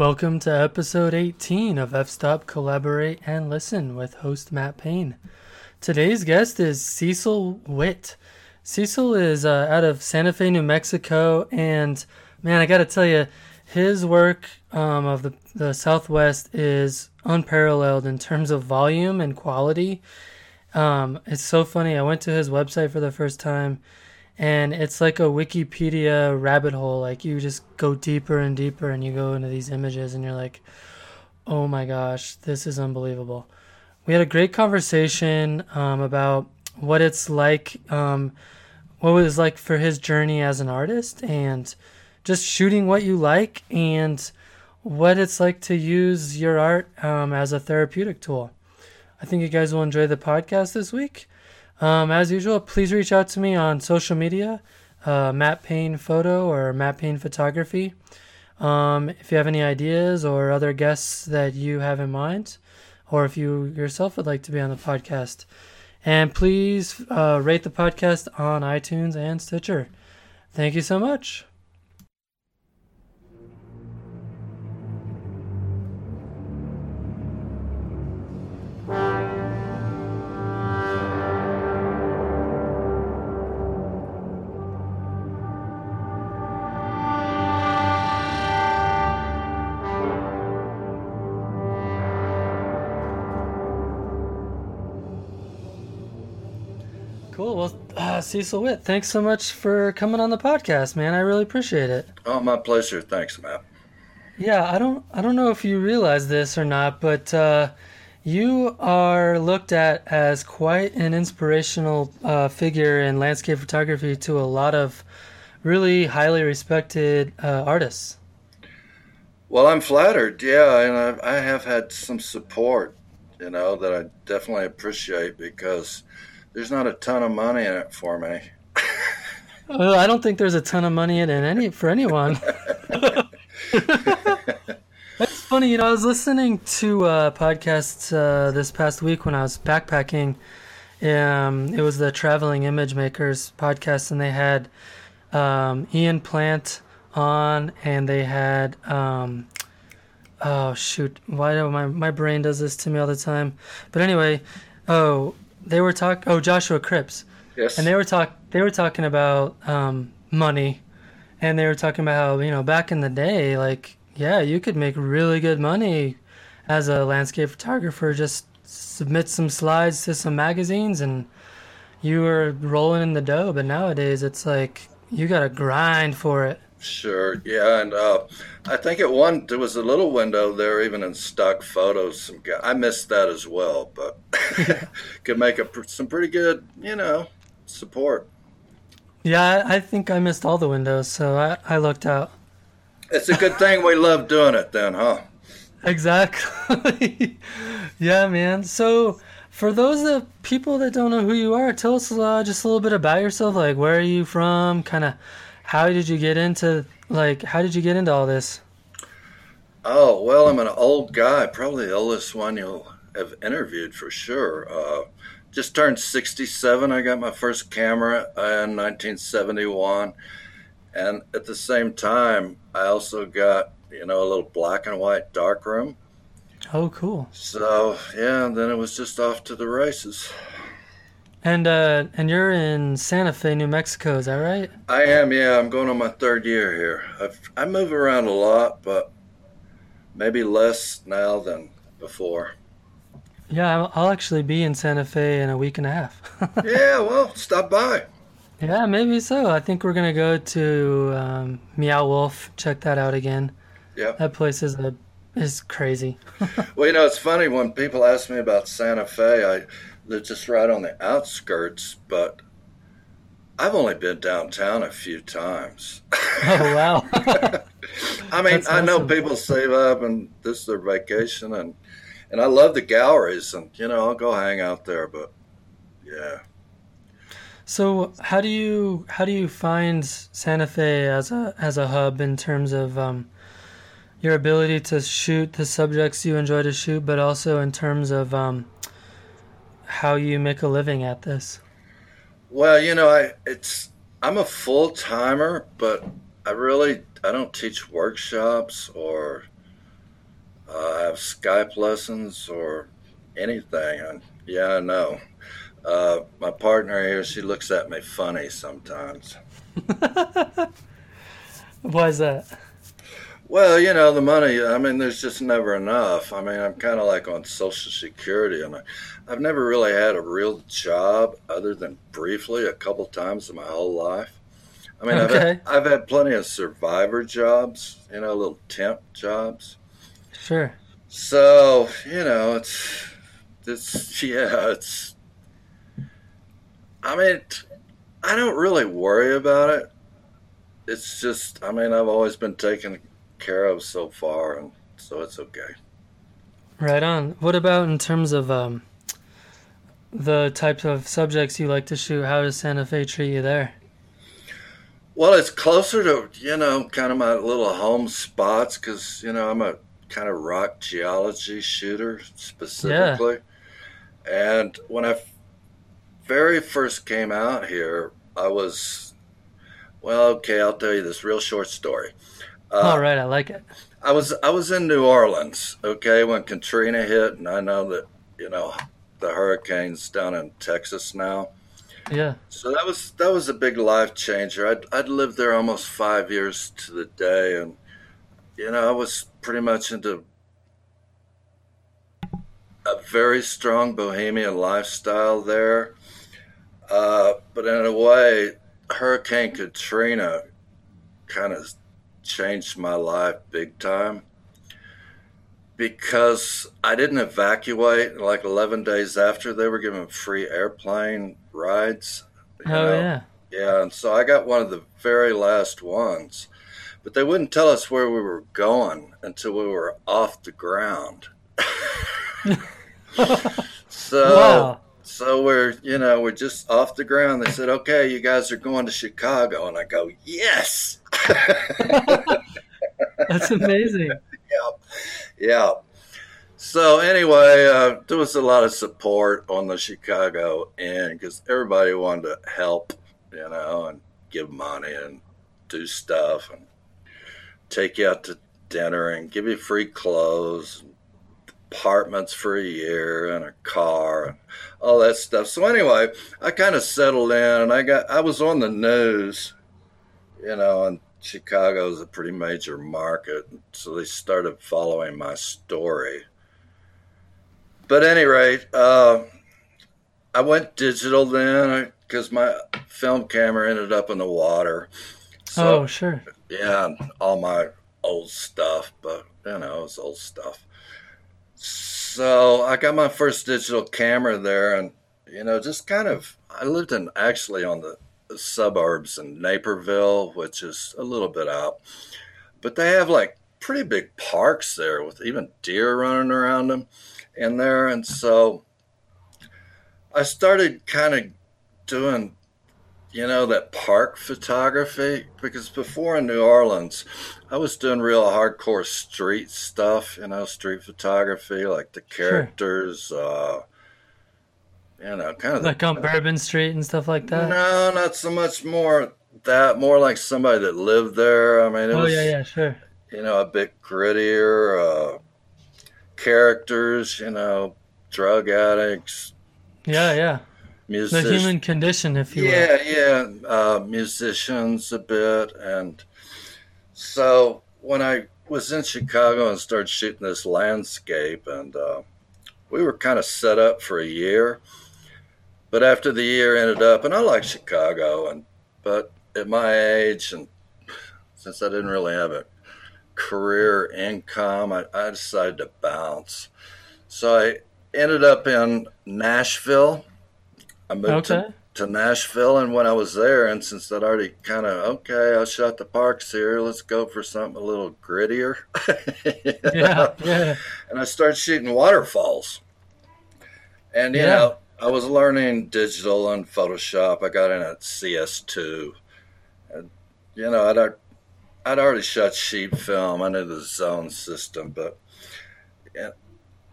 Welcome to episode 18 of F Stop Collaborate and Listen with host Matt Payne. Today's guest is Cecil Whitt. Cecil is uh, out of Santa Fe, New Mexico, and man, I got to tell you, his work um, of the, the Southwest is unparalleled in terms of volume and quality. Um, it's so funny. I went to his website for the first time and it's like a wikipedia rabbit hole like you just go deeper and deeper and you go into these images and you're like oh my gosh this is unbelievable. We had a great conversation um, about what it's like um, what it was like for his journey as an artist and just shooting what you like and what it's like to use your art um, as a therapeutic tool. I think you guys will enjoy the podcast this week um, as usual, please reach out to me on social media, uh, Matt Payne Photo or Matt Payne Photography. Um, if you have any ideas or other guests that you have in mind, or if you yourself would like to be on the podcast. And please uh, rate the podcast on iTunes and Stitcher. Thank you so much. Cecil Whitt, thanks so much for coming on the podcast, man. I really appreciate it. Oh, my pleasure. Thanks, Matt. Yeah, I don't, I don't know if you realize this or not, but uh, you are looked at as quite an inspirational uh, figure in landscape photography to a lot of really highly respected uh, artists. Well, I'm flattered, yeah, and I, I have had some support, you know, that I definitely appreciate because there's not a ton of money in it for me. well, I don't think there's a ton of money in it any for anyone. That's funny, you know. I was listening to a podcast uh, this past week when I was backpacking. Um, it was the Traveling Image Makers podcast, and they had um, Ian Plant on, and they had um, oh shoot, why do my my brain does this to me all the time? But anyway, oh they were talking. Oh, Joshua Cripps. Yes. And they were talk. They were talking about um, money, and they were talking about how you know back in the day, like yeah, you could make really good money as a landscape photographer. Just submit some slides to some magazines, and you were rolling in the dough. But nowadays, it's like you got to grind for it. Sure, yeah, and uh, I think at one there was a little window there, even in stock photos. Some guy, I missed that as well, but could make a, some pretty good, you know, support. Yeah, I think I missed all the windows, so I, I looked out. It's a good thing we love doing it, then, huh? Exactly. yeah, man. So, for those of people that don't know who you are, tell us uh, just a little bit about yourself. Like, where are you from? Kind of how did you get into like how did you get into all this? Oh well, I'm an old guy, probably the oldest one you'll have interviewed for sure. Uh, just turned 67. I got my first camera in 1971, and at the same time, I also got you know a little black and white darkroom. Oh, cool. So yeah, and then it was just off to the races. And uh, and you're in Santa Fe, New Mexico, is that right? I am. Yeah, I'm going on my third year here. I've, I move around a lot, but maybe less now than before. Yeah, I'll actually be in Santa Fe in a week and a half. yeah, well, stop by. Yeah, maybe so. I think we're gonna go to um, Meow Wolf. Check that out again. Yeah, that place is a is crazy. well, you know, it's funny when people ask me about Santa Fe. I they're just right on the outskirts, but I've only been downtown a few times. Oh wow! I mean, I know people save up and this is their vacation, and and I love the galleries, and you know I'll go hang out there, but yeah. So how do you how do you find Santa Fe as a as a hub in terms of um, your ability to shoot the subjects you enjoy to shoot, but also in terms of um, how you make a living at this? Well, you know, I it's I'm a full timer, but I really I don't teach workshops or uh, have Skype lessons or anything. And yeah, I know. Uh, my partner here, she looks at me funny sometimes. Why is that? Well, you know, the money, I mean, there's just never enough. I mean, I'm kind of like on Social Security, and I, I've never really had a real job other than briefly a couple times in my whole life. I mean, okay. I've, had, I've had plenty of survivor jobs, you know, little temp jobs. Sure. So, you know, it's, it's, yeah, it's, I mean, I don't really worry about it. It's just, I mean, I've always been taken care of so far, and so it's okay. Right on. What about in terms of um, the types of subjects you like to shoot? How does Santa Fe treat you there? Well, it's closer to you know kind of my little home spots because you know I'm a kind of rock geology shooter specifically, yeah. and when I very first came out here, I was well. Okay, I'll tell you this real short story. Uh, All right, I like it. I was I was in New Orleans, okay, when Katrina hit, and I know that you know the hurricanes down in Texas now. Yeah. So that was that was a big life changer. I'd I'd lived there almost five years to the day, and you know I was pretty much into a very strong bohemian lifestyle there. Uh, but in a way, Hurricane Katrina kind of changed my life big time because I didn't evacuate. Like 11 days after, they were giving free airplane rides. Oh, know? yeah. Yeah, and so I got one of the very last ones. But they wouldn't tell us where we were going until we were off the ground. so wow. So we're you know we're just off the ground. They said, "Okay, you guys are going to Chicago," and I go, "Yes." That's amazing. yeah, yeah. So anyway, uh, there was a lot of support on the Chicago end because everybody wanted to help, you know, and give money and do stuff and take you out to dinner and give you free clothes, apartments for a year and a car and all that stuff. So anyway, I kind of settled in and I got I was on the news, you know, and Chicago is a pretty major market, so they started following my story. But at any rate, uh, I went digital then because my film camera ended up in the water. So, oh, sure. Yeah, all my old stuff, but you know, it's old stuff. So I got my first digital camera there, and you know, just kind of, I lived in actually on the suburbs in Naperville, which is a little bit out. But they have like pretty big parks there with even deer running around them in there. And so I started kind of doing, you know, that park photography because before in New Orleans, I was doing real hardcore street stuff, you know, street photography, like the characters, sure. uh, you know, kind of like the, on Bourbon Street and stuff like that. No, not so much more that, more like somebody that lived there. I mean, oh was, yeah, yeah, sure. You know, a bit grittier. Uh, characters, you know, drug addicts. Yeah, yeah. Music- the human condition, if you yeah, will. Yeah, yeah. Uh, musicians a bit, and so when I was in Chicago and started shooting this landscape, and uh, we were kind of set up for a year but after the year ended up, and I like Chicago, and but at my age, and since I didn't really have a career income, I, I decided to bounce. So I ended up in Nashville. I moved okay. to, to Nashville, and when I was there, and since I'd already kind of okay, I shot the parks here. Let's go for something a little grittier. yeah, yeah. And I started shooting waterfalls, and you yeah. know I was learning digital and Photoshop. I got in at CS2. And, you know, I'd, I'd already shot sheet film. I knew the zone system, but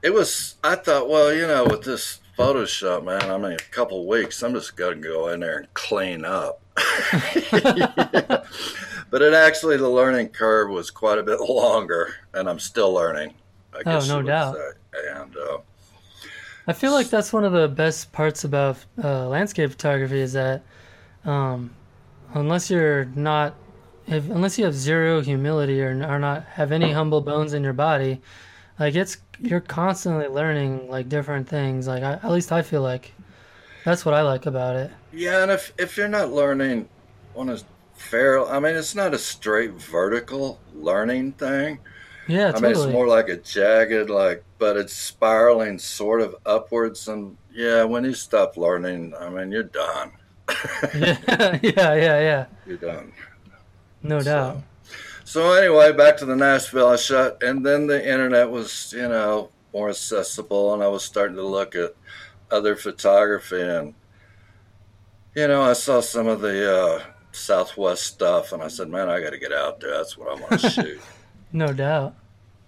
it was, I thought, well, you know, with this Photoshop, man, I mean, a couple weeks, I'm just to go in there and clean up. But it actually, the learning curve was quite a bit longer, and I'm still learning. I Oh, guess no doubt. say. And uh, I feel like that's one of the best parts about uh, landscape photography is that um, unless you're not, if, unless you have zero humility or are not have any humble bones in your body, like it's you're constantly learning like different things. Like I, at least I feel like that's what I like about it. yeah, and if if you're not learning on a fair, I mean, it's not a straight vertical learning thing. Yeah, totally. I mean, it's more like a jagged, like, but it's spiraling sort of upwards. And yeah, when you stop learning, I mean, you're done. yeah, yeah, yeah, yeah. You're done. No doubt. So anyway, back to the Nashville I shot, and then the internet was, you know, more accessible, and I was starting to look at other photography, and you know, I saw some of the uh, Southwest stuff, and I said, man, I got to get out there. That's what I want to shoot. No doubt.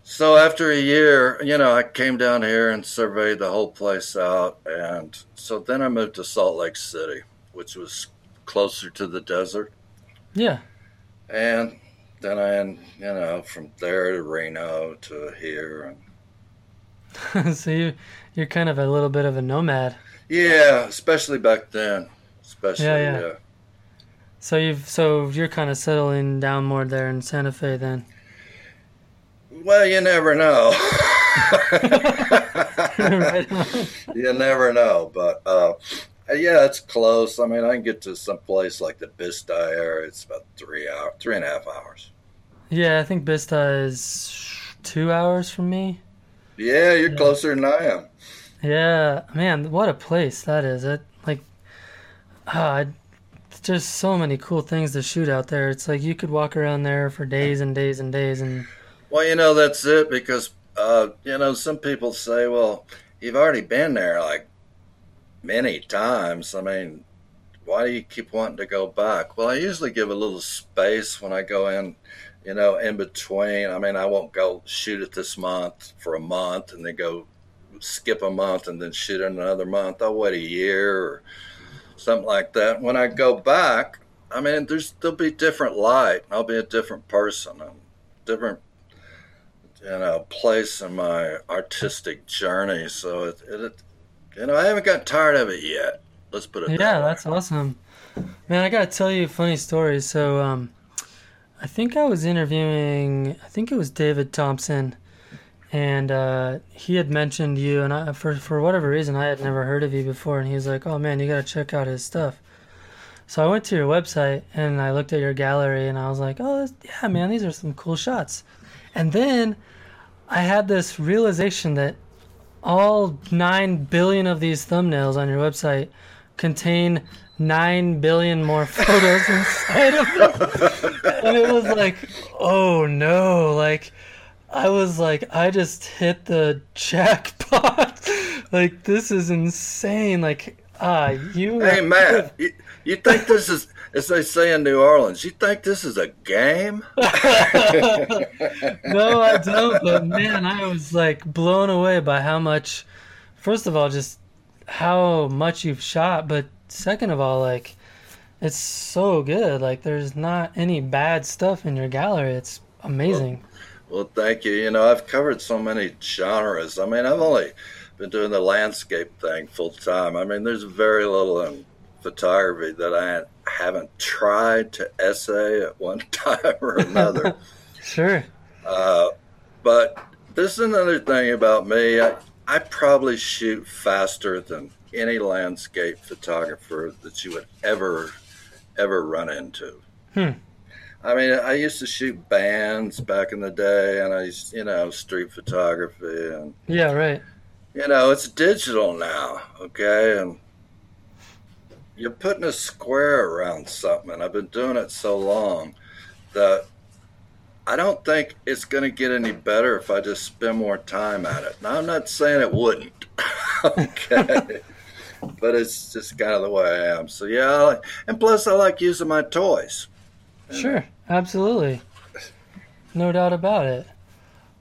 So after a year, you know, I came down here and surveyed the whole place out, and so then I moved to Salt Lake City, which was closer to the desert. Yeah. And then I, you know, from there to Reno to here, and so you you're kind of a little bit of a nomad. yeah, especially back then, especially Yeah, yeah. yeah. So you've so you're kind of settling down more there in Santa Fe then. Well, you never know. You never know, but uh, yeah, it's close. I mean, I can get to some place like the Bisti area. It's about three hour, three and a half hours. Yeah, I think Bisti is two hours from me. Yeah, you're Yeah. closer than I am. Yeah, man, what a place that is. It like, ah, just so many cool things to shoot out there. It's like you could walk around there for days and days and days, and Well, you know, that's it because, uh, you know, some people say, well, you've already been there like many times. I mean, why do you keep wanting to go back? Well, I usually give a little space when I go in, you know, in between. I mean, I won't go shoot it this month for a month and then go skip a month and then shoot another month. I'll wait a year or something like that. When I go back, I mean, there's there'll be different light. I'll be a different person, a different you know place in my artistic journey. So it, it you know I haven't got tired of it yet. Let's put it. yeah, that way. that's awesome. Man, I gotta tell you a funny story. So, um, I think I was interviewing, I think it was David Thompson, and uh, he had mentioned you, and I, for for whatever reason, I had never heard of you before, and he was like, "Oh man, you gotta check out his stuff." So I went to your website and I looked at your gallery, and I was like, "Oh, yeah, man, these are some cool shots." And then I had this realization that all nine billion of these thumbnails on your website contain nine billion more photos inside of them. and it was like, oh no, like I was like, I just hit the jackpot. like this is insane. Like ah, you Hey Matt, you, you think this is as they say in New Orleans? You think this is a game? no, I don't. But man, I was like blown away by how much. First of all, just how much you've shot, but second of all, like it's so good. Like there's not any bad stuff in your gallery. It's amazing. Well, thank you. You know, I've covered so many genres. I mean, I've only been doing the landscape thing full time. I mean, there's very little in photography that I haven't tried to essay at one time or another. Sure. uh, but this is another thing about me. I, I probably shoot faster than any landscape photographer that you would ever, ever run into. Hmm. I mean, I used to shoot bands back in the day, and I used, you know, street photography, and Yeah. Right. you know, it's digital now, okay? And you're putting a square around something, I've been doing it so long that I don't think it's going to get any better if I just spend more time at it. Now, I'm not saying it wouldn't, okay? but it's just kind of the way I am. So, yeah, I like, and plus, I like using my toys. Sure, absolutely. No doubt about it.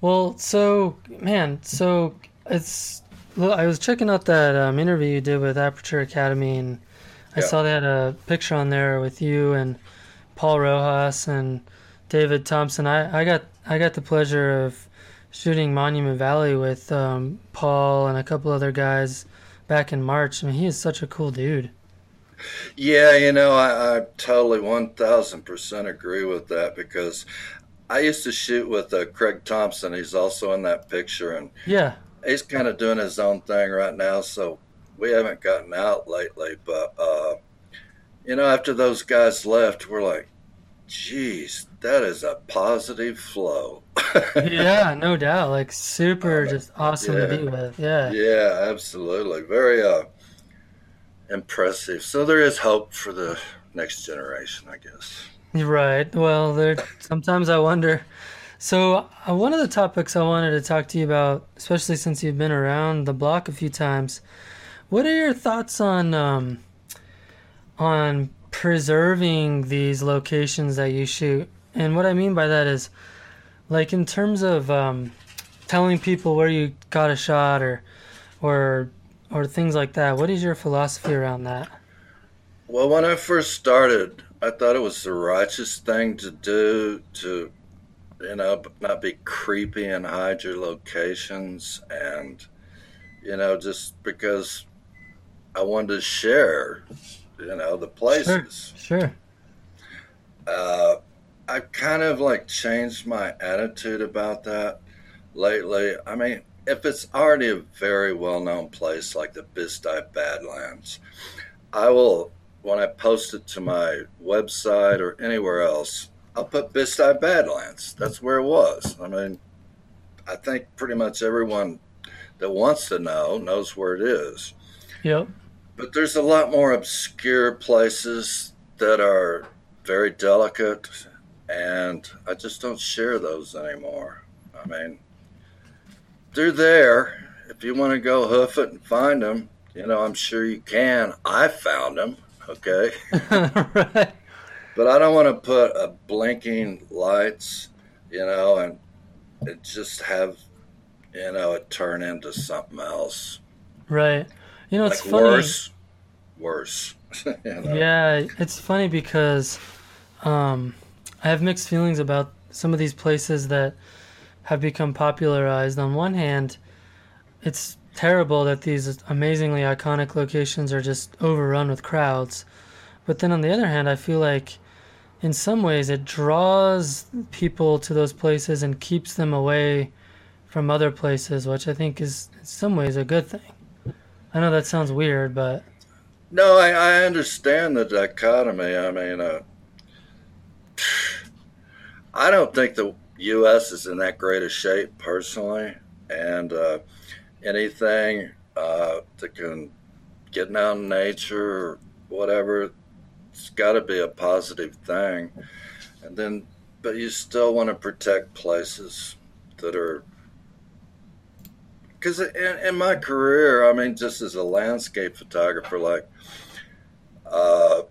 Well, so man, so it's I was checking out that um, interview you did with Aperture Academy, and I Yeah. saw they had a picture on there with you and Paul Rojas and David Thompson. I, I got I got the pleasure of shooting Monument Valley with um, Paul and a couple other guys back in March. I mean, he is such a cool dude. Yeah, you know, I, I totally 1000% agree with that because I used to shoot with uh, Craig Thompson. He's also in that picture, and yeah, he's kind of doing his own thing right now. So we haven't gotten out lately. But uh, you know, after those guys left, we're like, geez, that is a positive flow. yeah, no doubt. Like super, uh, just awesome yeah, to be with. Yeah. Yeah, absolutely. Very uh, impressive. So there is hope for the next generation, I guess. Right. Well, there. Sometimes I wonder. So uh, one of the topics I wanted to talk to you about, especially since you've been around the block a few times, what are your thoughts on um, on preserving these locations that you shoot? And what I mean by that is, like in terms of um, telling people where you got a shot or or or things like that. What is your philosophy around that? Well, when I first started, I thought it was the righteous thing to do to, you know, not be creepy and hide your locations, and you know, just because I wanted to share, you know, the places. Sure. sure. Uh, I've kind of like changed my attitude about that lately. I mean, if it's already a very well known place like the Bisti Badlands, I will, when I post it to my website or anywhere else, I'll put Bisti Badlands. That's where it was. I mean, I think pretty much everyone that wants to know knows where it is. Yep. But there's a lot more obscure places that are very delicate, and I just don't share those anymore. I mean, they're there. If you want to go hoof it and find them, you know, I'm sure you can. I found them, okay? right. But I don't want to put a blinking lights, you know, and it just have, you know, it turn into something else. Right. You know, it's like funny. Worse. Worse. you know? Yeah, it's funny because um, I have mixed feelings about some of these places that have become popularized. On one hand, it's terrible that these amazingly iconic locations are just overrun with crowds. But then on the other hand, I feel like in some ways it draws people to those places and keeps them away from other places, which I think is in some ways a good thing. I know that sounds weird, but no, I, I understand the dichotomy. I mean, uh, I don't think the U.S. is in that great a shape personally, and uh, anything uh, that can get out in nature or whatever, it's got to be a positive thing. And then, but you still want to protect places that are because in, in, my career, I mean, just as a landscape photographer, like uh,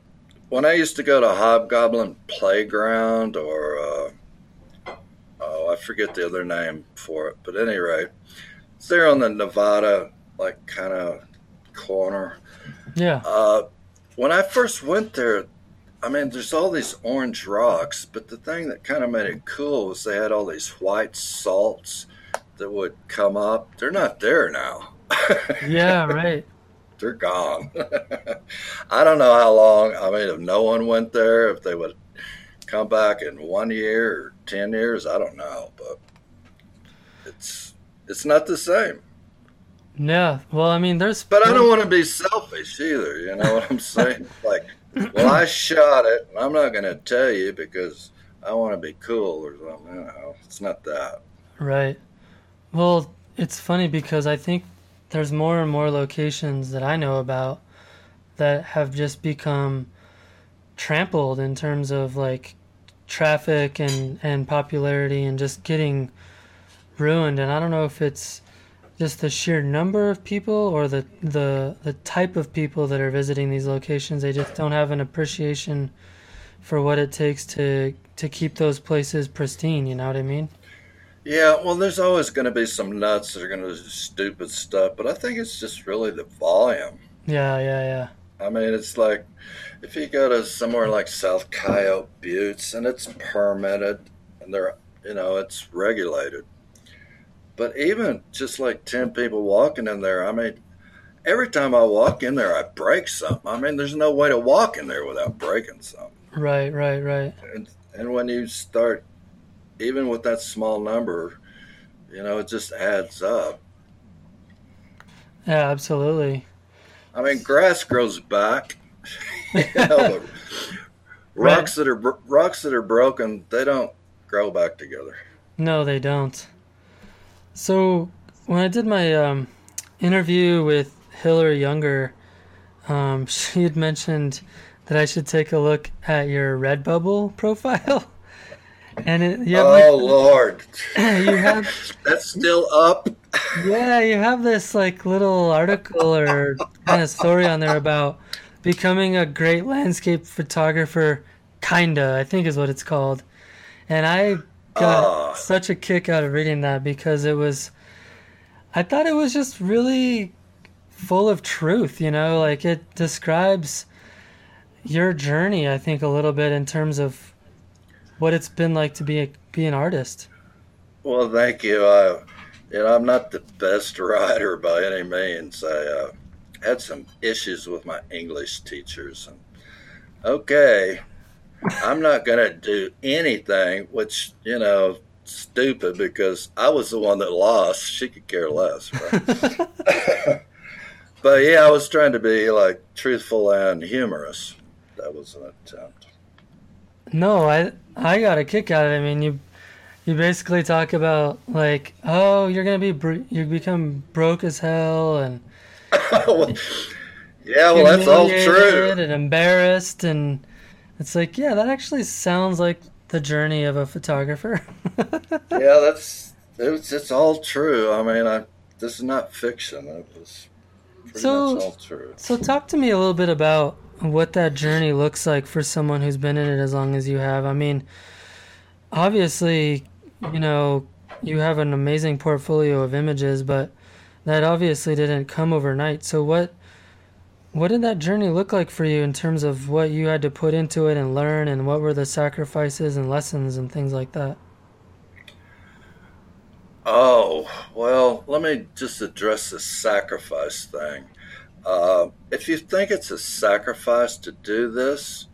when I used to go to Hobgoblin Playground or uh, oh, I forget the other name for it, but at any rate, it's there on the Nevada like kind of corner. Yeah. Uh, when I first went there, I mean, there's all these orange rocks, but the thing that kind of made it cool was they had all these white salts that would come up, they're not there now. yeah, right. they're gone. I don't know how long. I mean, if no one went there, if they would come back in one year or ten years, I don't know, but it's it's not the same. Yeah, well, I mean, there's. But I don't want to be selfish either. You know what I'm saying? like, well, I shot it, and I'm not going to tell you because I want to be cool or something. You know, it's not that. Right. Well, it's funny because I think there's more and more locations that I know about that have just become trampled in terms of like traffic and and popularity and just getting ruined. And I don't know if it's just the sheer number of people or the the the type of people that are visiting these locations. They just don't have an appreciation for what it takes to to keep those places pristine you know what i mean yeah, well, there's always going to be some nuts that are going to do stupid stuff, but I think it's just really the volume. Yeah, yeah, yeah. I mean, it's like if you go to somewhere like South Coyote Buttes and it's permitted and they're, you know, it's regulated. But even just like 10 people walking in there, I mean, every time I walk in there, I break something. I mean, there's no way to walk in there without breaking something. Right, right, right. And, and when you start, even with that small number, you know, it just adds up. Yeah, absolutely. I mean, grass grows back. you know, rocks that are rocks that are broken, they don't grow back together. No, they don't. So when I did my um, interview with Hillary Younger, um, she had mentioned that I should take a look at your Redbubble profile. And it, you oh like, Lord, you have that's still up. yeah, you have this like little article or kind of story on there about becoming a great landscape photographer, kinda. I think is what it's called. And I got uh, such a kick out of reading that because it was. I thought it was just really full of truth. You know, like it describes your journey. I think a little bit in terms of what it's been like to be a, be an artist. Well, thank you. I, you know, I'm not the best writer by any means. I uh, had some issues with my English teachers, and okay, I'm not going to do anything which you know stupid because I was the one that lost. She could care less. Right? but yeah, I was trying to be like truthful and humorous. That was an attempt. No, I I got a kick out of it. I mean, you you basically talk about like, oh, you're gonna be br- you become broke as hell and yeah, well, that's all true. And embarrassed, and it's like, yeah, that actually sounds like the journey of a photographer. yeah, that's it's it's all true. I mean, I this is not fiction. It was pretty so, much all true. So, talk to me a little bit about what that journey looks like for someone who's been in it as long as you have. I mean, obviously, you know, you have an amazing portfolio of images, but that obviously didn't come overnight. So what what did that journey look like for you in terms of what you had to put into it and learn and what were the sacrifices and lessons and things like that? Oh, well, let me just address the sacrifice thing. Uh, if you think it's a sacrifice to do this,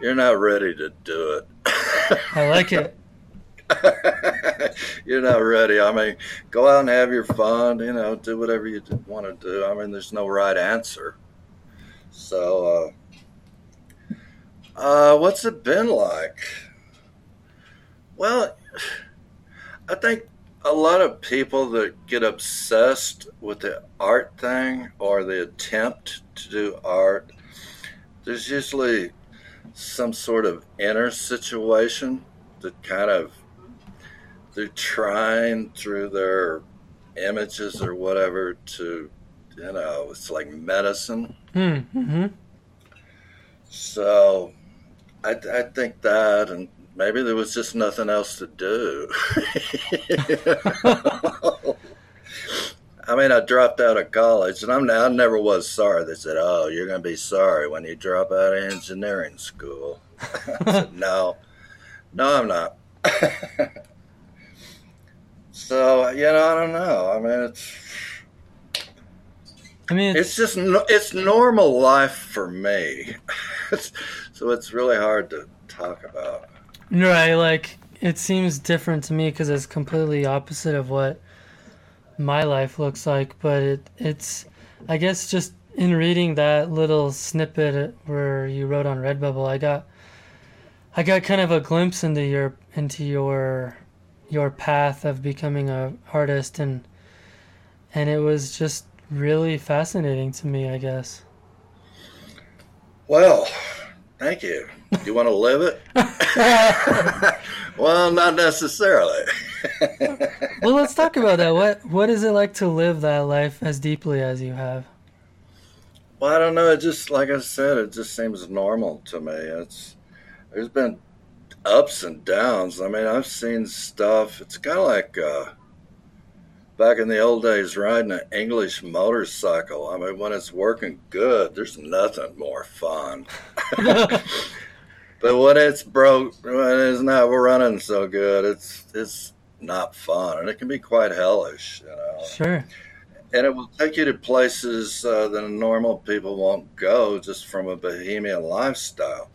you're not ready to do it. I like it. you're not ready. I mean, go out and have your fun. You know, do whatever you want to do. I mean, there's no right answer. So, uh, uh, what's it been like? Well, I think a lot of people that get obsessed with the art thing or the attempt to do art, there's usually some sort of inner situation that kind of they're trying through their images or whatever to you know it's like medicine hmm, mm-hmm. so I, I think that and maybe there was just nothing else to do. I mean, I dropped out of college, and I'm I never was sorry. They said, "Oh, you're going to be sorry when you drop out of engineering school." Said, "No, no, I'm not." so you know, I don't know. I mean, it's. I mean, it's, it's just it's normal life for me, so it's really hard to talk about. Right, like it seems different to me because it's completely opposite of what my life looks like. But it, it's, I guess, just in reading that little snippet uh, where you wrote on Redbubble, I got, I got kind of a glimpse into your into your your path of becoming a artist and and it was just really fascinating to me, I guess. Well, Thank you. Do you want to live it? well, not necessarily. well, let's talk about that. What What is it like to live that life as deeply as you have? Well, I don't know. It just, like I said, it just seems normal to me. It's there's been ups and downs. I mean, I've seen stuff. It's kind of like uh, back in the old days riding an English motorcycle. I mean, when it's working good, there's nothing more fun. but when it's broke, when it's not running so good, it's it's not fun, and it can be quite hellish, you know. Sure. And it will take you to places uh, that normal people won't go just from a bohemian lifestyle.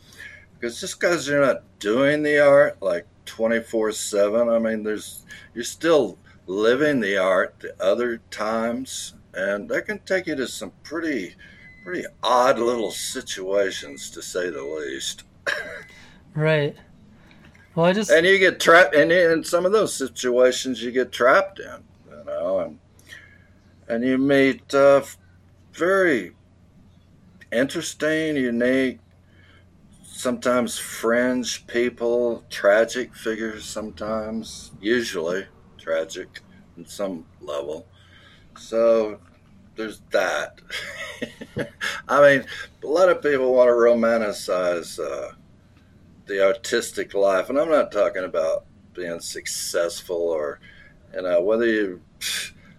Because just because you're not doing the art like 24 7, I mean, there's you're still living the art the other times, and that can take you to some pretty, pretty odd little situations, to say the least. Right. Well, I just and you get trapped, and in some of those situations, you get trapped in, you know, and and you meet uh, very interesting, unique, sometimes fringe people, tragic figures, sometimes, usually tragic in some level. So there's that. I mean, a lot of people want to romanticize uh, the artistic life, and I'm not talking about being successful or, you know, whether you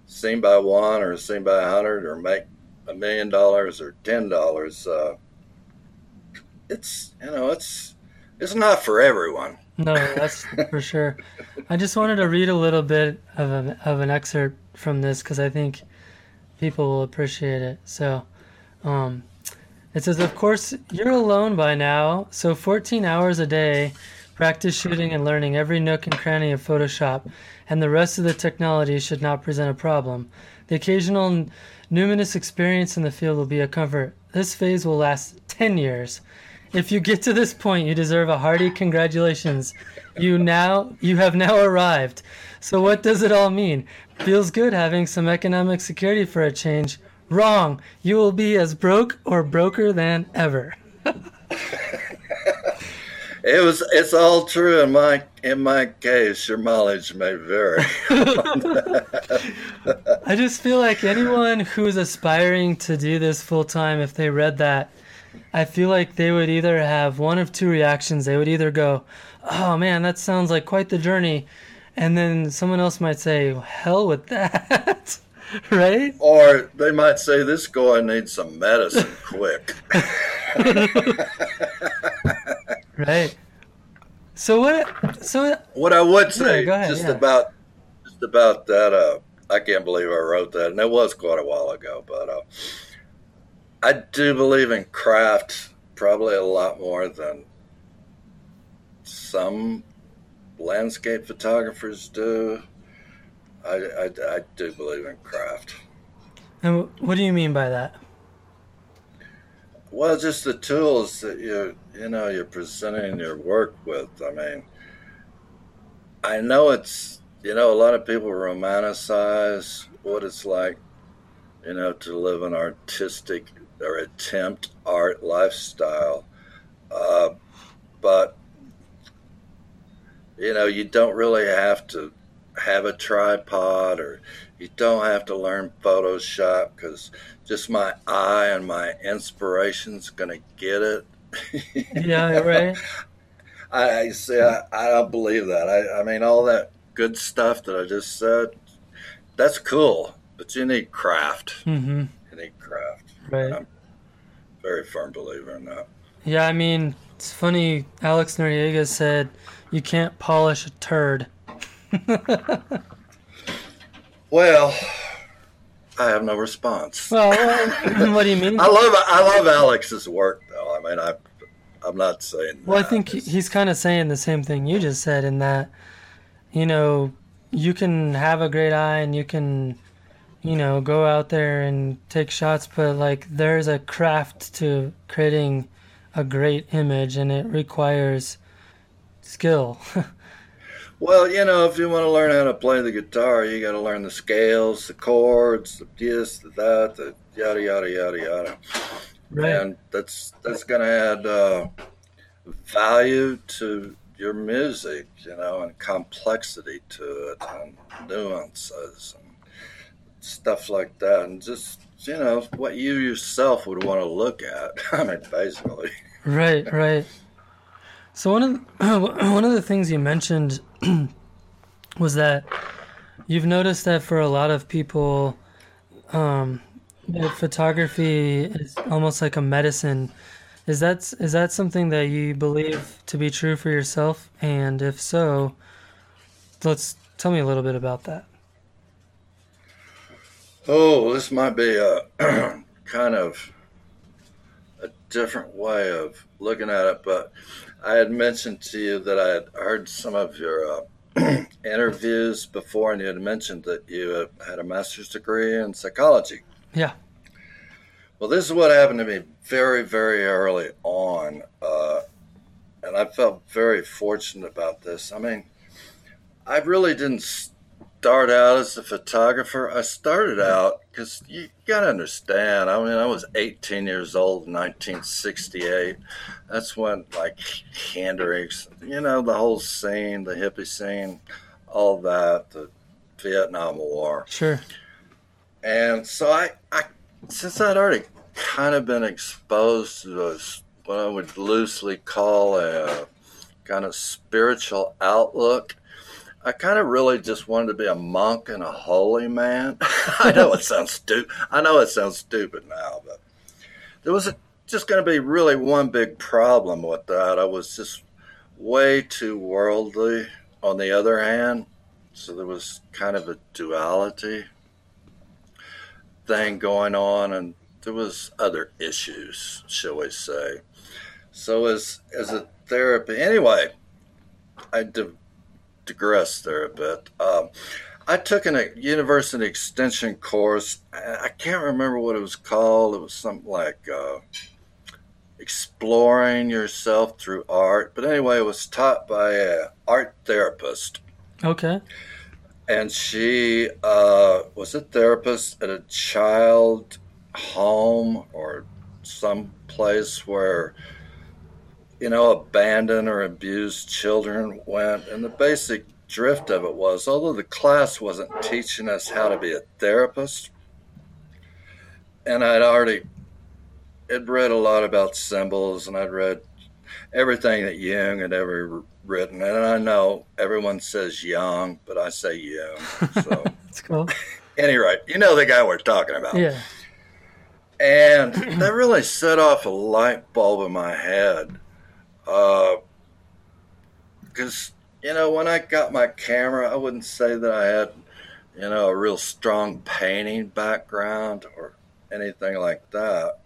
seen by one or seen by a hundred or make a million dollars or ten dollars. Uh, it's you know it's it's not for everyone. No, that's for sure. I just wanted to read a little bit of, a, of an excerpt from this because I think people will appreciate it. So, um, it says, Of course, you're alone by now, so 14 hours a day, practice shooting and learning every nook and cranny of Photoshop, and the rest of the technology should not present a problem. The occasional numinous experience in the field will be a comfort. This phase will last 10 years. If you get to this point, you deserve a hearty congratulations. You now you have now arrived. So what does it all mean? Feels good having some economic security for a change. Wrong. You will be as broke or broker than ever. it was it's all true in my in my case your mileage may vary i just feel like anyone who's aspiring to do this full time if they read that I feel like they would either have one of two reactions. They would either go, "Oh man, that sounds like quite the journey," and then someone else might say, "Hell with that." right? Or they might say this guy needs some medicine quick. right. So what? So what I would say yeah, ahead, just yeah. about just about that. Uh, I can't believe I wrote that, and it was quite a while ago. But uh, I do believe in craft probably a lot more than some landscape photographers do. I, I, I do believe in craft. And what do you mean by that? Well, just the tools that you you know you're presenting your work with. I mean, I know it's you know a lot of people romanticize what it's like, you know, to live an artistic or attempt art lifestyle. Uh, but, you know, you don't really have to have a tripod or you don't have to learn Photoshop because just my eye and my inspiration's to get it. yeah, right. I, I say I, I, don't believe that. I, I mean, all that good stuff that I just said, that's cool, but you need craft. Mm-hmm. You need craft. Right. I'm very firm believer in that. Yeah, I mean, it's funny. Alex Noriega said you can't polish a turd. Well, I have no response. Well, what do you mean? I love I love Alex's work, though. I mean, I I'm not saying. Well, I think it's... he's kind of saying the same thing you just said in that, you know, you can have a great eye and you can you know, go out there and take shots, but like there's a craft to creating a great image and it requires skill. well, you know, if you want to learn how to play the guitar, you got to learn the scales, the chords, the this, the that, the yada yada yada yada. Right. And that's that's going to add uh, value to your music, you know, and complexity to it and nuances and stuff like that, and just you know what you yourself would want to look at. I mean, basically. Right, right. So one of the, one of the things you mentioned was that you've noticed that for a lot of people, um, photography is almost like a medicine. Is that is that something that you believe to be true for yourself? And if so, let's Tell me a little bit about that. Oh, this might be a kind of a different way of looking at it, but I had mentioned to you that I had heard some of your uh, interviews before, and you had mentioned that you had a master's degree in psychology. Yeah. Well, this is what happened to me very, very early on. Uh, and I felt very fortunate about this. I mean, I really didn't start out as a photographer. I started out because you got to understand. I mean, I was 18 years old in 1968. That's when, like, Hendrix, you know, the whole scene, the hippie scene, all that, the Vietnam War. Sure. And so I, I since I'd already kind of been exposed to a, what I would loosely call a kind of spiritual outlook. I kind of really just wanted to be a monk and a holy man. I know it sounds stupid. I know it sounds stupid now, but there was a, just going to be really one big problem with that. I was just way too worldly. On the other hand, so there was kind of a duality thing going on, and there was other issues, shall we say. So as as a therapy, anyway, I di- digress there a bit. Um, I took an, a university extension course. I can't remember what it was called. It was something like uh, exploring yourself through art. But anyway, it was taught by an art therapist. Okay and she uh, was a therapist at a child home or some place where you know abandoned or abused children went and the basic drift of it was although the class wasn't teaching us how to be a therapist and i'd already had read a lot about symbols and i'd read everything that jung had ever written, and I know everyone says young, but I say young. So that's cool. Anyway, you know the guy we're talking about. Yeah. And that really set off a light bulb in my head. Because, uh, you know, when I got my camera, I wouldn't say that I had, you know, a real strong painting background or anything like that.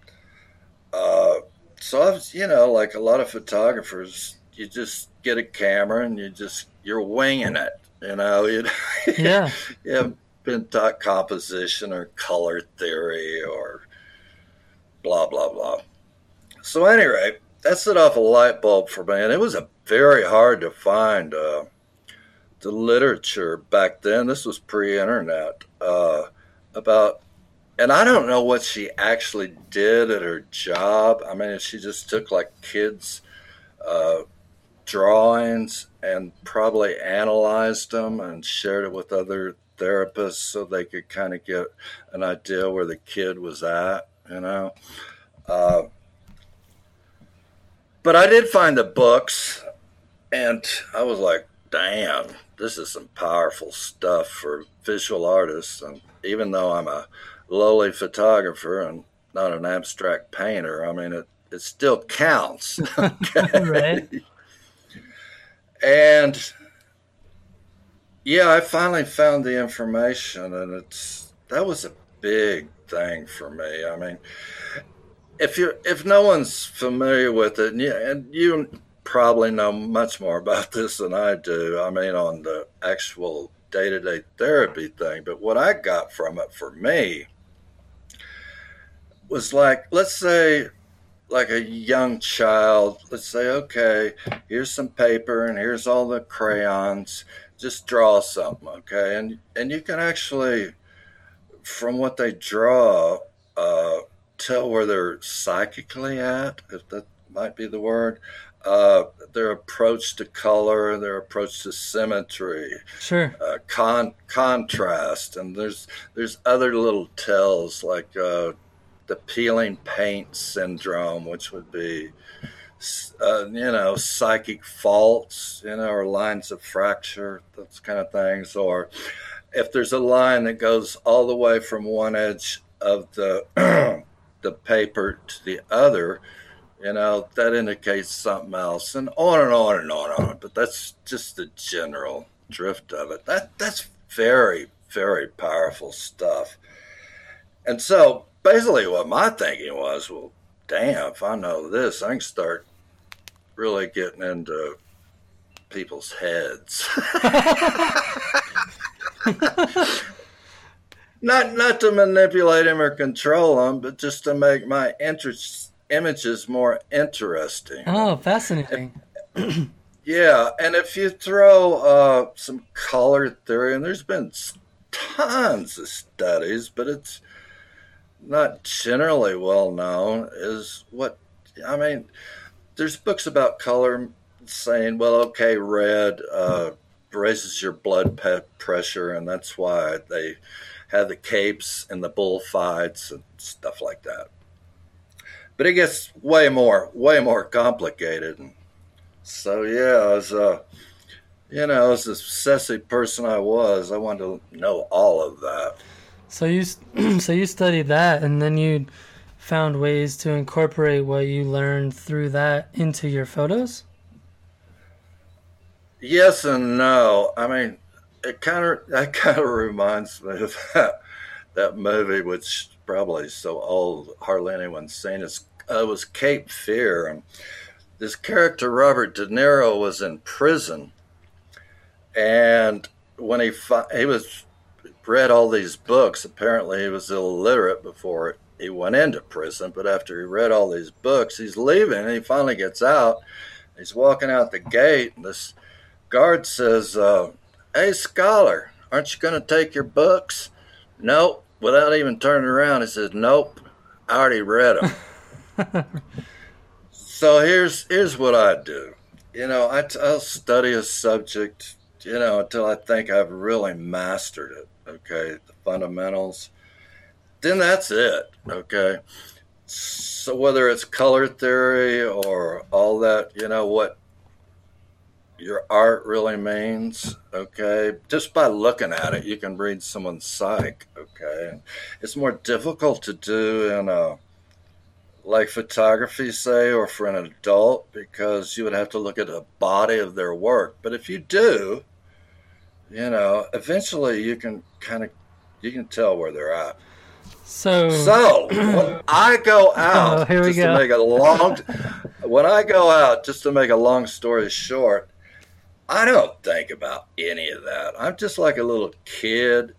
Uh, so I was, you know, like a lot of photographers, you just get a camera and you just you're winging it. You know, you yeah, you haven't been taught composition or color theory or blah blah blah. So anyway, that set off a light bulb for me, and it was a very hard to find uh, the literature back then. This was pre-internet uh, about, and I don't know what she actually did at her job. I mean, she just took like kids. Uh, drawings and probably analyzed them and shared it with other therapists so they could kind of get an idea where the kid was at, you know. But I did find the books, and I was like, damn, this is some powerful stuff for visual artists. And even though I'm a lowly photographer and not an abstract painter, I mean, it, it still counts. Okay? right. And yeah, I finally found the information, and it's that was a big thing for me. I mean, if you if no one's familiar with it, and you, and you probably know much more about this than I do. I mean, on the actual day to day therapy thing, but what I got from it for me was like, let's say like a young child, let's say, okay, here's some paper and here's all the crayons. Just draw something, okay? And and you can actually, from what they draw, uh, tell where they're psychically at, if that might be the word. Uh, their approach to color, their approach to symmetry, sure, uh, con- contrast, and there's there's other little tells like uh, the peeling paint syndrome, which would be, uh, you know, psychic faults, you know, or lines of fracture, those kind of things. Or if there's a line that goes all the way from one edge of the the paper to the other, you know, that indicates something else, and on and on and on and on. But that's just the general drift of it. That that's very very powerful stuff. And so basically, what my thinking was, well, damn, if I know this, I can start really getting into people's heads. not not to manipulate them or control them, but just to make my interest, images more interesting. Oh, fascinating. yeah, and if you throw uh, some color theory, and there's been tons of studies, but it's not generally well known, is what I mean. There's books about color saying, well, okay, red uh, raises your blood pressure, and that's why they have the capes and the bullfights and stuff like that. But it gets way more, way more complicated. And so, yeah, as a, uh, you know, as a obsessive person I was, I wanted to know all of that. So you, so you studied that, and then you found ways to incorporate what you learned through that into your photos. Yes and no. I mean, it kind of that kind of reminds me of that that movie, which probably so old, hardly anyone's seen. It's, uh, it was Cape Fear, and this character Robert De Niro was in prison, and when he fi- he was read all these books, apparently he was illiterate before he went into prison. But after he read all these books, he's leaving, and he finally gets out. He's walking out the gate, and this guard says, uh, Hey, scholar, aren't you going to take your books? Nope. Without even turning around, he says, Nope, I already read them. so here's here's what I do. You know, I t- I'll study a subject, you know, until I think I've really mastered it. Okay, the fundamentals. Then that's it. Okay. So whether it's color theory or all that, you know, what your art really means. Okay, just by looking at it, you can read someone's psyche. Okay, and it's more difficult to do in a like photography, say, or for an adult, because you would have to look at a body of their work. But if you do, you know, eventually you can kind of you can tell where they're at. So, so when I go oh, out, oh, here we just go. to make a long, when I go out, just to make a long story short, I don't think about any of that. I'm just like a little kid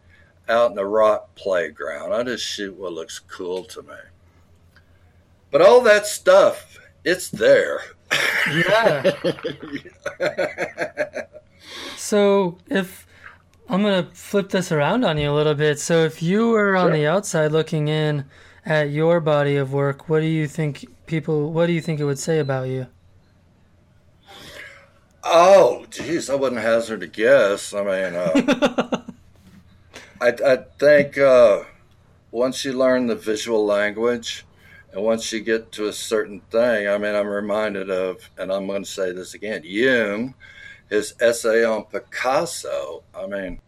out in the rock playground. I just shoot what looks cool to me. But all that stuff, it's there. Yeah. so if I'm going to flip this around on you a little bit. So if you were on sure. the outside looking in at your body of work, what do you think people what do you think it would say about you? Oh, geez, I wouldn't hazard a guess. I mean, uh, I, I think uh, once you learn the visual language and once you get to a certain thing, I mean, I'm reminded of, and I'm going to say this again, Jung, his essay on Picasso. I mean,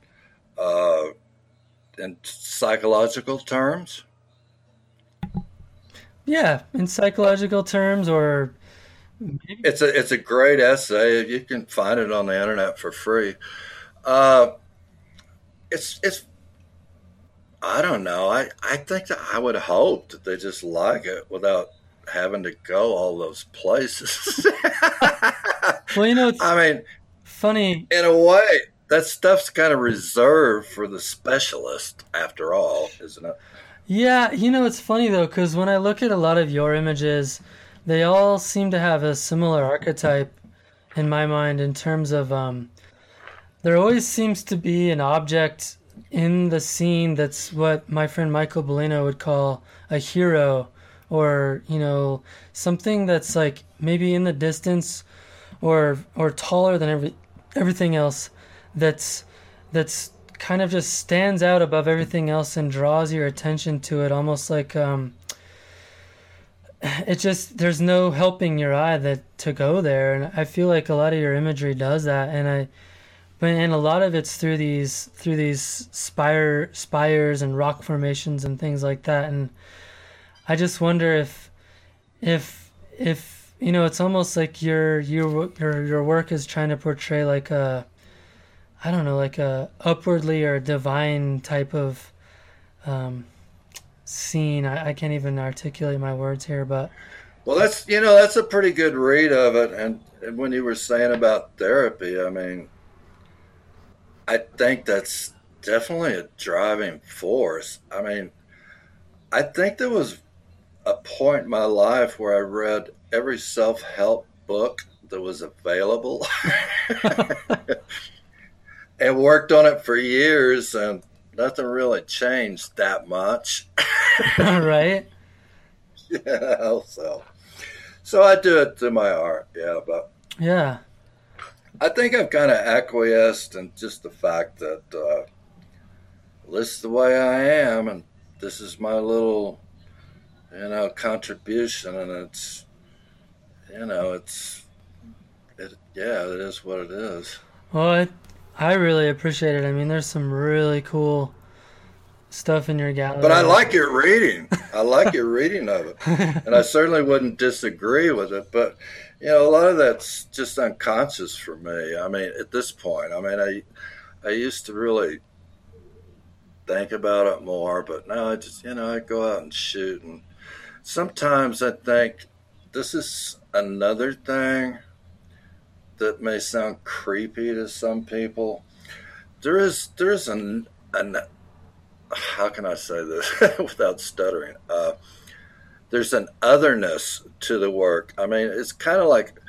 uh, in psychological terms. Yeah, in psychological terms, or Maybe. It's a it's a great essay. You can find it on the internet for free. Uh, it's it's I don't know. I I think that I would hope that they just like it without having to go all those places. well, you know, I mean, funny in a way. That stuff's kind of reserved for the specialist, after all, isn't it? Yeah, you know, it's funny though, because when I look at a lot of your images, they all seem to have a similar archetype in my mind in terms of um, there always seems to be an object in the scene that's what my friend Michael Bolino would call a hero or you know something that's like maybe in the distance or or taller than every everything else that's that's kind of just stands out above everything else and draws your attention to it almost like um, it just there's no helping your eye that to go there and i feel like a lot of your imagery does that and i but and a lot of it's through these through these spire spires and rock formations and things like that and i just wonder if if if you know it's almost like your your your your work is trying to portray like a I don't know, like a upwardly or divine type of um, scene. I, I can't even articulate my words here, but Well, that's you know that's a pretty good read of it. And, and when you were saying about therapy, I mean, I think that's definitely a driving force. I mean, I think there was a point in my life where I read every self help book that was available and worked on it for years, and nothing really changed that much. right? Yeah, so so I do it to my art, yeah, but Yeah. I think I've kind of acquiesced in just the fact that uh, this is the way I am, and this is my little, you know, contribution, and it's, you know, it's, it, yeah, it is what it is. Well, I really appreciate it. I mean, there's some really cool stuff in your gallery. But I like your reading. I like your reading of it, and I certainly wouldn't disagree with it. But you know, a lot of that's just unconscious for me. I mean, at this point, I mean, I I used to really think about it more, but now I just you know I go out and shoot, and sometimes I think this is another thing that may sound creepy to some people. There is there's an an how can I say this without stuttering? Uh, there's an otherness to the work. I mean, it's kind of like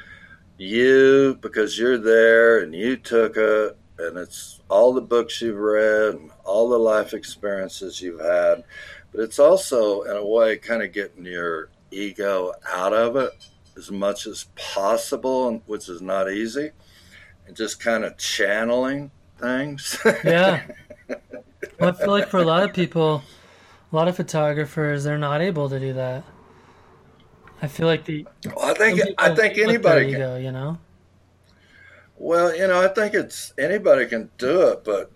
you because you're there and you took it, and it's all the books you've read and all the life experiences you've had. But it's also, in a way, kind of getting your ego out of it as much as possible, which is not easy, and just kind of channeling things. Yeah. Well, I feel like for a lot of people, a lot of photographers, they're not able to do that. I feel like the Well, I think I think anybody can. ego, you know. Well, you know, I think it's anybody can do it, but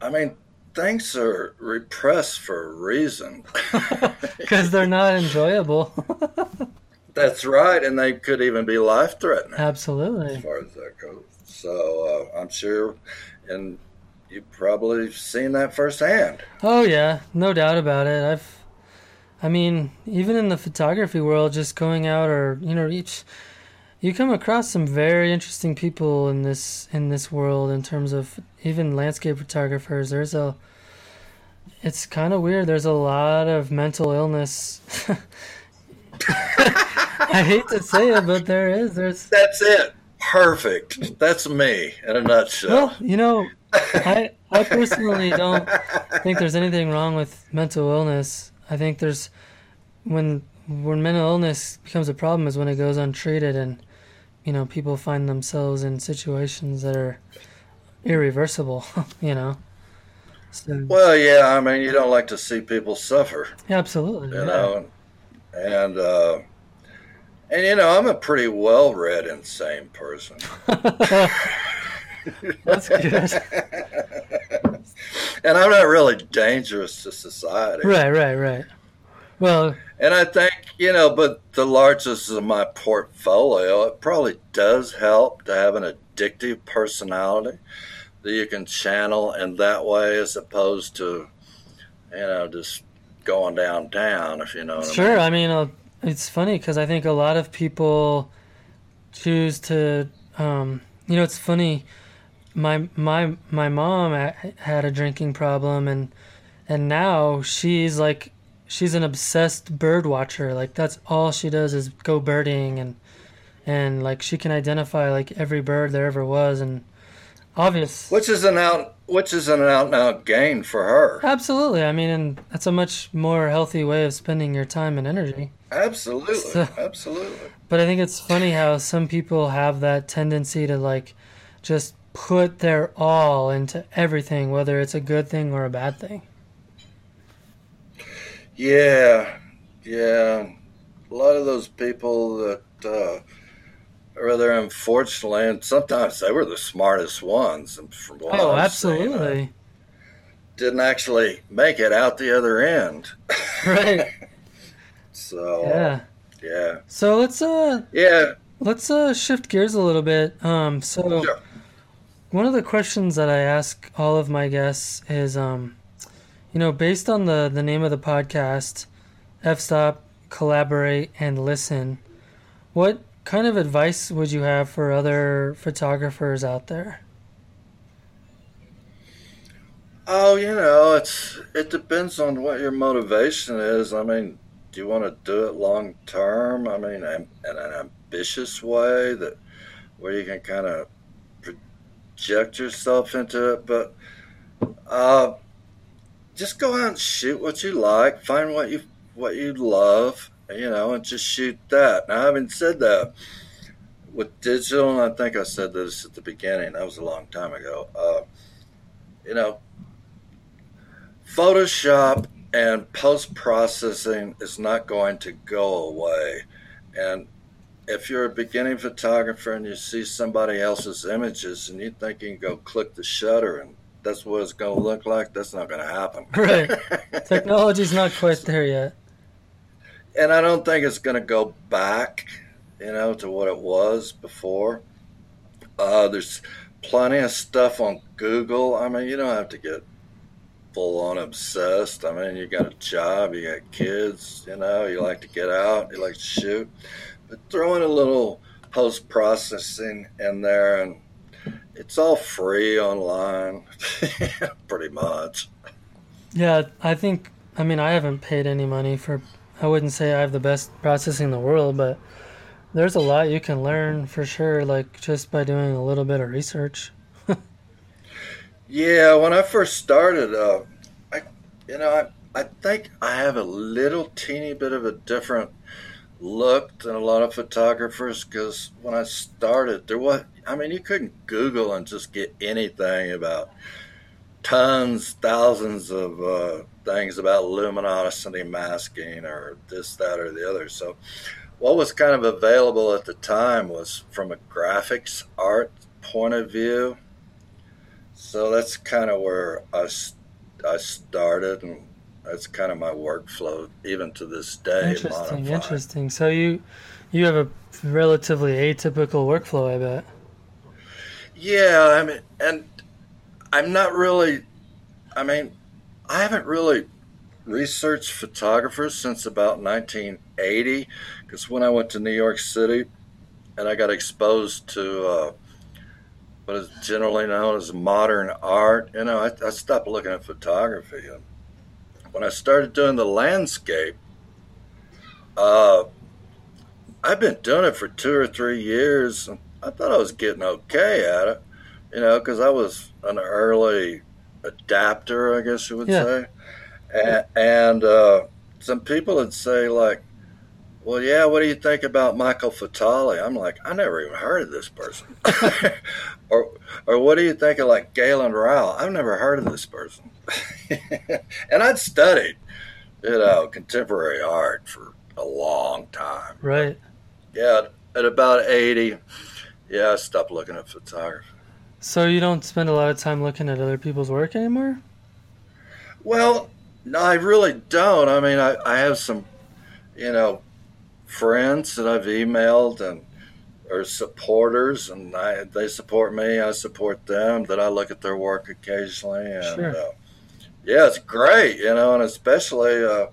I mean, things are repressed for a reason. Because they're not enjoyable. That's right, and they could even be life threatening Absolutely, as far as that goes. So uh, I'm sure, and you've probably seen that firsthand. Oh yeah, no doubt about it. I've, I mean, even in the photography world, just going out or you know, each, you come across some very interesting people in this in this world in terms of even landscape photographers. There's a, it's kind of weird. There's a lot of mental illness. I hate to say it, but there is. There's That's it. Perfect. That's me in a nutshell. Well, you know, I I personally don't think there's anything wrong with mental illness. I think there's when when mental illness becomes a problem is when it goes untreated and you know people find themselves in situations that are irreversible. You know. So Well, yeah, I mean, you don't like to see people suffer. yeah, absolutely. you yeah. know, and uh, and you know, I'm a pretty well-read, insane person. That's good. and I'm not really dangerous to society. right, right, right. Well, And I think you know, but the largest of my portfolio, it probably does help to have an addictive personality that you can channel in that way, as opposed to you know just going downtown. If you know what I Sure. mean. I mean, uh, it's funny because I think a lot of people choose to, um, you know, it's funny. My my my mom had a drinking problem, and and now she's like she's an obsessed bird watcher. Like that's all she does is go birding, and and like she can identify like every bird there ever was, and obvious. Which is an out, which is an out and out gain for her. Absolutely. I mean, and that's a much more healthy way of spending your time and energy. Absolutely, So- absolutely. But I think it's funny how some people have that tendency to like just put their all into everything, whether it's a good thing or a bad thing. Yeah, yeah. A lot of those people that, uh, rather unfortunately, and sometimes they were the smartest ones. And from what Oh, uh, absolutely. didn't actually make it out the other end. right. So Yeah. yeah, So let's uh yeah. let's uh shift gears a little bit. Um so Sure. one of the questions that I ask all of my guests is, um, you know, based on the the name of the podcast, f-stop, collaborate, and listen. What kind of advice would you have for other photographers out there? Oh, you know, it's it depends on what your motivation is. I mean, do you want to do it long term? I mean, in an ambitious way that where you can kind of project yourself into it, but uh, just go out and shoot what you like, find what you what you love, you know, and just shoot that. Now, having said that, with digital, and I think I said this at the beginning, that was a long time ago. Uh, you know, Photoshop and post processing is not going to go away. And if you're a beginning photographer and you see somebody else's images and you think you can go click the shutter and that's what it's going to look like, that's not going to happen. Right. Technology's not quite there yet. And I don't think it's going to go back, you know, to what it was before. Uh, there's plenty of stuff on Google. I mean, you don't have to get full on obsessed. I mean, you got a job, you got kids, you know, you like to get out, you like to shoot, but throw in a little post processing in there, and it's all free online, pretty much. Yeah, I think. I mean, I haven't paid any money for. I wouldn't say I have the best processing in the world, but there's a lot you can learn for sure, like just by doing a little bit of research. Yeah, when I first started, uh, I, you know, I, I think I have a little teeny bit of a different look than a lot of photographers because when I started, there was, I mean, you couldn't Google and just get anything about tons, thousands of uh, things about luminosity masking or this, that, or the other. So, what was kind of available at the time was from a graphics art point of view so that's kind of where I, I started, and that's kind of my workflow even to this day. Interesting, interesting. So you you have a relatively atypical workflow, I bet. Yeah, I mean, and I'm not really. I mean, I haven't really researched photographers since about 1980, because when I went to New York City, and I got exposed to. Uh, what is generally known as modern art. You know, I, I stopped looking at photography. And when I started doing the landscape, uh, I've been doing it for two or three years. I thought I was getting okay at it, you know, because I was an early adapter, I guess you would yeah. say. And, and uh, some people would say, like, well, yeah, what do you think about Michael Fatali? I'm like, I never even heard of this person. or, or what do you think of like Galen Rowell? I've never heard of this person. and I'd studied, you know, contemporary art for a long time. Right. Yeah, at about 80, yeah, I stopped looking at photography. So you don't spend a lot of time looking at other people's work anymore? Well, no, I really don't. I mean, I, I have some, you know, friends that I've emailed and are supporters, and I, they support me. I support them. That I look at their work occasionally, and sure. uh, yeah, it's great, you know, and especially uh,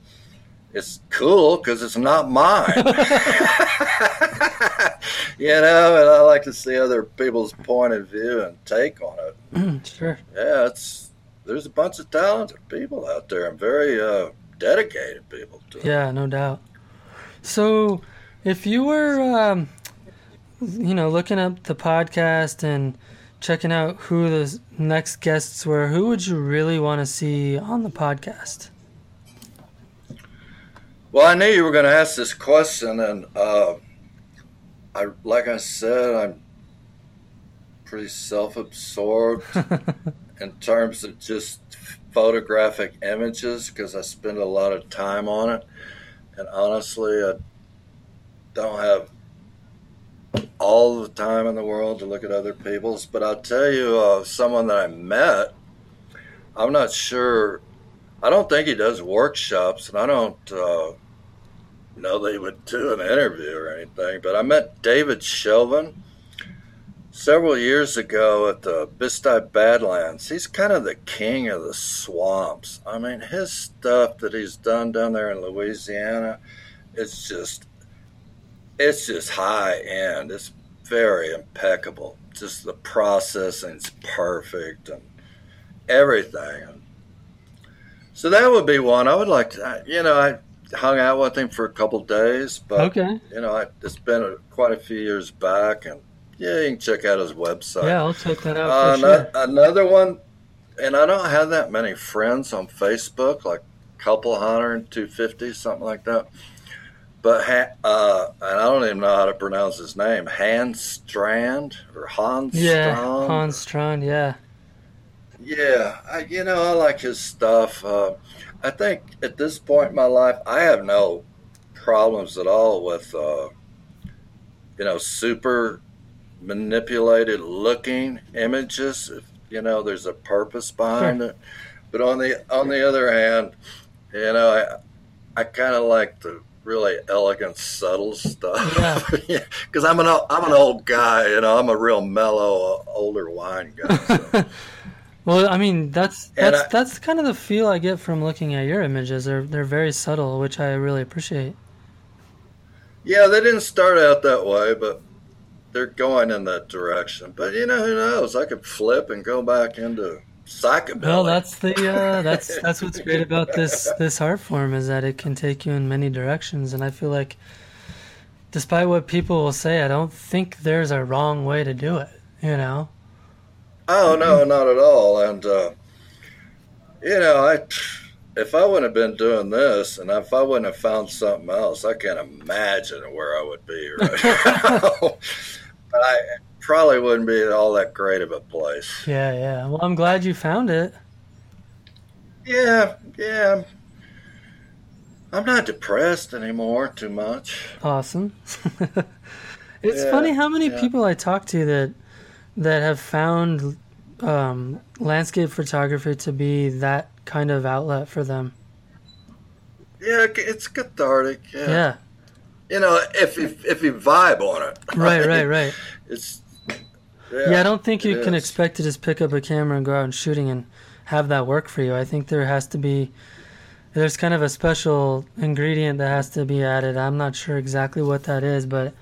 it's cool because it's not mine. you know, and I like to see other people's point of view and take on it. sure. Yeah, it's there's a bunch of talented people out there and very uh, dedicated people. To yeah, no doubt. So, if you were, um, you know, looking up the podcast and checking out who the next guests were, who would you really want to see on the podcast? Well, I knew you were going to ask this question, and uh, I, like I said, I'm pretty self-absorbed in terms of just photographic images because I spend a lot of time on it and honestly, I don't have all the time in the world to look at other people's. But I'll tell you, uh, someone that I met, I'm not sure. I don't think he does workshops, and I don't uh, know they would do an interview or anything. But I met David Shelvin. several years ago at the Bisti Badlands. He's kind of the king of the swamps. I mean, his stuff that he's done down there in Louisiana, it's just, it's just high end. It's very impeccable. Just the processing's perfect and everything. So that would be one I would like to. You know, I hung out with him for a couple days, but Okay. you know, I, it's been a, quite a few years back, and yeah, you can check out his website. Yeah, I'll check that out Uh, for sure. Another one, and I don't have that many friends on Facebook, like a couple hundred, 250, something like that. But, ha- uh, and I don't even know how to pronounce his name. Hans Strand or Hans Yeah, Strand? Hans Strand. Yeah. Yeah, I, you know, I like his stuff. Uh, I think at this point in my life, I have no problems at all with, uh, you know, super manipulated looking images. If you know, there's a purpose behind it. But on the on the other hand, you know, I I kind of like the really elegant, subtle stuff. Because I'm an I'm an old guy. You know, I'm a real mellow, uh, older wine guy. So. Well, I mean, that's that's I- that's kind of the feel I get from looking at your images. They're they're very subtle, which I really appreciate. Yeah, they didn't start out that way, but they're going in that direction. But you know, who knows? I could flip and go back into psychobilly. Well, that's the uh, that's that's what's great about this this art form is that it can take you in many directions, and I feel like, despite what people will say, I don't think there's a wrong way to do it. You know? Oh no, not at all. And uh, you know, I if I wouldn't have been doing this, and if I wouldn't have found something else, I can't imagine where I would be right now. but I probably wouldn't be all that great of a place. Yeah, yeah. Well, I'm glad you found it. Yeah, yeah. I'm not depressed anymore too much. Awesome. it's Yeah, funny how many yeah. people I talk to that that have found um, landscape photography to be that kind of outlet for them. Yeah, it's cathartic. Yeah. Yeah. You know, if you, if you vibe on it. Right, right, right. It's. Yeah, yeah I don't think you can is. expect to just pick up a camera and go out and shooting and have that work for you. I think there has to be there's kind of a special ingredient that has to be added. I'm not sure exactly what that is, but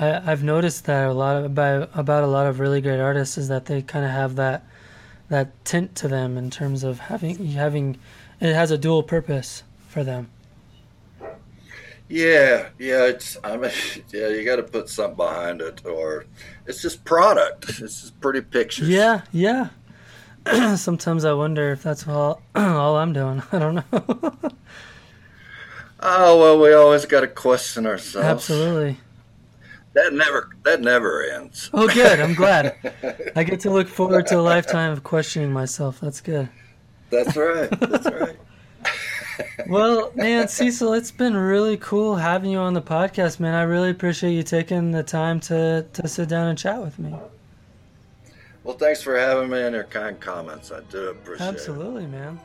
I, I've noticed that a lot of, about about a lot of really great artists is that they kind of have that that tint to them in terms of having having it has a dual purpose for them. Yeah, yeah. It's. I mean, yeah. You got to put something behind it, or it's just product. It's just pretty pictures. Yeah, yeah. Sometimes I wonder if that's all all I'm doing. I don't know. Oh well, we always got to question ourselves. Absolutely. That never. That never ends. Oh, good. I'm glad. I get to look forward to a lifetime of questioning myself. That's good. That's right. That's right. Well, man, Cecil, it's been really cool having you on the podcast, man. I really appreciate you taking the time to, to sit down and chat with me. Well, thanks for having me and your kind comments. I do appreciate it. Absolutely, man.